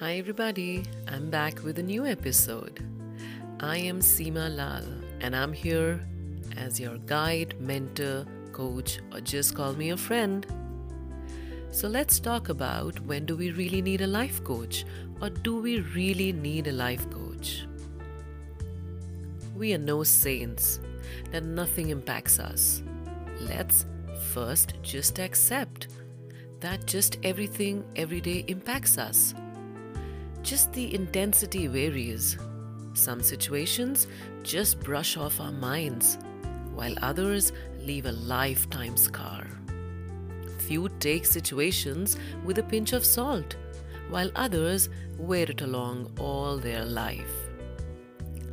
Hi, everybody. I'm back with a new episode. I am Seema Lal, and I'm here as your guide, mentor, coach, or just call me a friend. So, let's talk about when do we really need a life coach, or do we really need a life coach? We are no saints, that nothing impacts us. Let's first just accept that just everything every day impacts us just the intensity varies. Some situations just brush off our minds, while others leave a lifetime scar. Few take situations with a pinch of salt, while others wear it along all their life.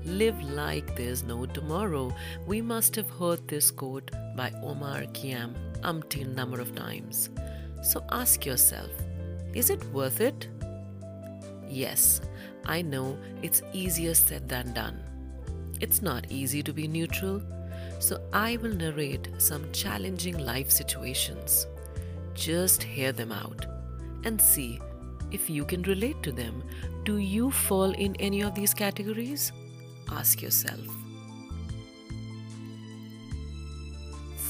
Live like there's no tomorrow. We must have heard this quote by Omar Khayyam umpteen number of times. So ask yourself, is it worth it? Yes, I know it's easier said than done. It's not easy to be neutral, so I will narrate some challenging life situations. Just hear them out and see if you can relate to them. Do you fall in any of these categories? Ask yourself.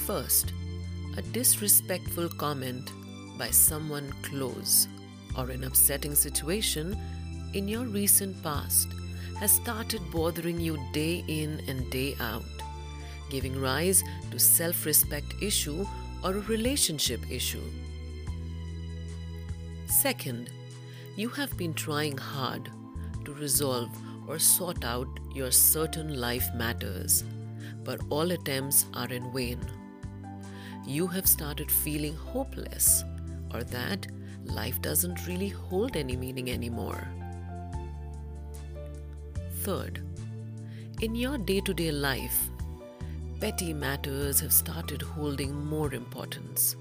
First, a disrespectful comment by someone close or an upsetting situation in your recent past has started bothering you day in and day out, giving rise to self-respect issue or a relationship issue. Second, you have been trying hard to resolve or sort out your certain life matters, but all attempts are in vain. You have started feeling hopeless or that life doesn't really hold any meaning anymore. Third, in your day to day life, petty matters have started holding more importance.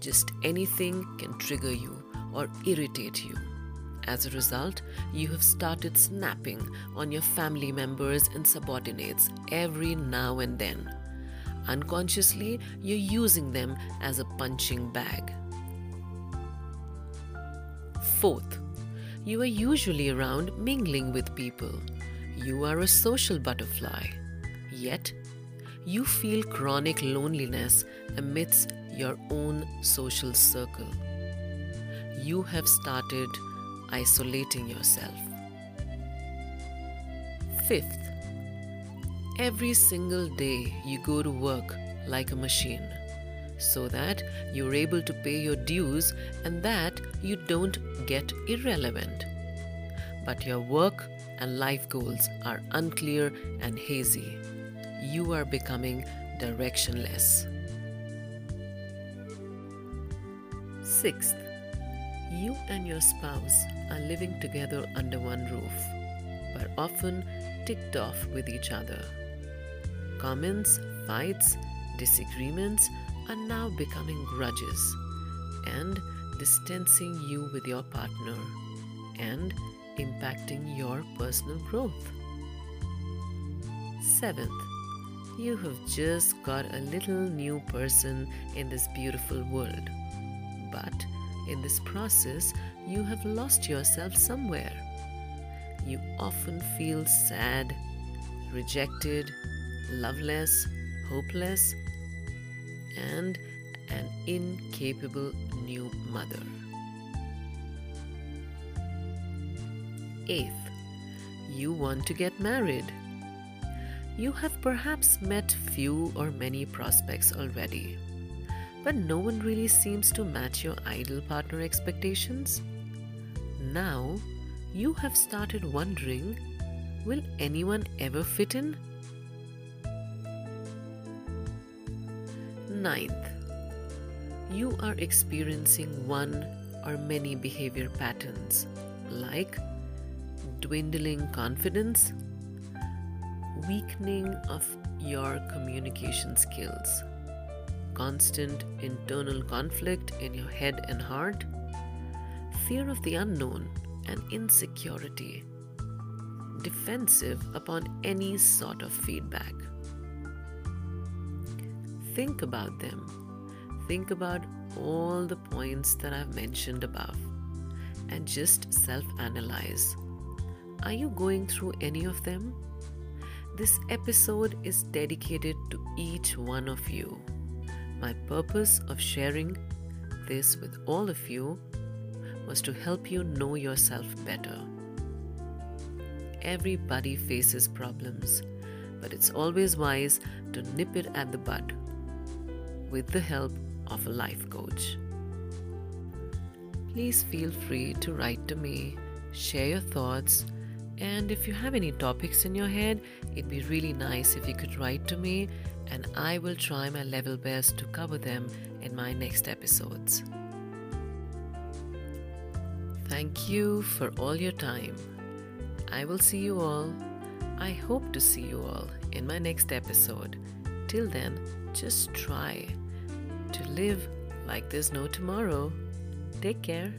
Just anything can trigger you or irritate you. As a result, you have started snapping on your family members and subordinates every now and then. Unconsciously, you're using them as a punching bag. Fourth, you are usually around mingling with people. You are a social butterfly. Yet, you feel chronic loneliness amidst your own social circle. You have started isolating yourself. Fifth, every single day you go to work like a machine so that you're able to pay your dues and that you don't get irrelevant. But your work and life goals are unclear and hazy. You are becoming directionless. Sixth, you and your spouse are living together under one roof, but often ticked off with each other. Comments, fights, disagreements are now becoming grudges and distancing you with your partner and impacting your personal growth. Seventh, you have just got a little new person in this beautiful world. But in this process, you have lost yourself somewhere. You often feel sad, rejected, loveless, hopeless, and an incapable new mother. Eighth, you want to get married. You have perhaps met few or many prospects already, but no one really seems to match your ideal partner expectations. Now, you have started wondering will anyone ever fit in? Ninth, you are experiencing one or many behavior patterns like dwindling confidence, weakening of your communication skills, constant internal conflict in your head and heart, fear of the unknown, and insecurity, defensive upon any sort of feedback. Think about them. Think about all the points that I've mentioned above and just self analyze. Are you going through any of them? This episode is dedicated to each one of you. My purpose of sharing this with all of you was to help you know yourself better. Everybody faces problems, but it's always wise to nip it at the bud with the help of a life coach. Please feel free to write to me, share your thoughts, and if you have any topics in your head, it'd be really nice if you could write to me, and I will try my level best to cover them in my next episodes. Thank you for all your time. I will see you all. I hope to see you all in my next episode. Till then, just try to live like there's no tomorrow. Take care.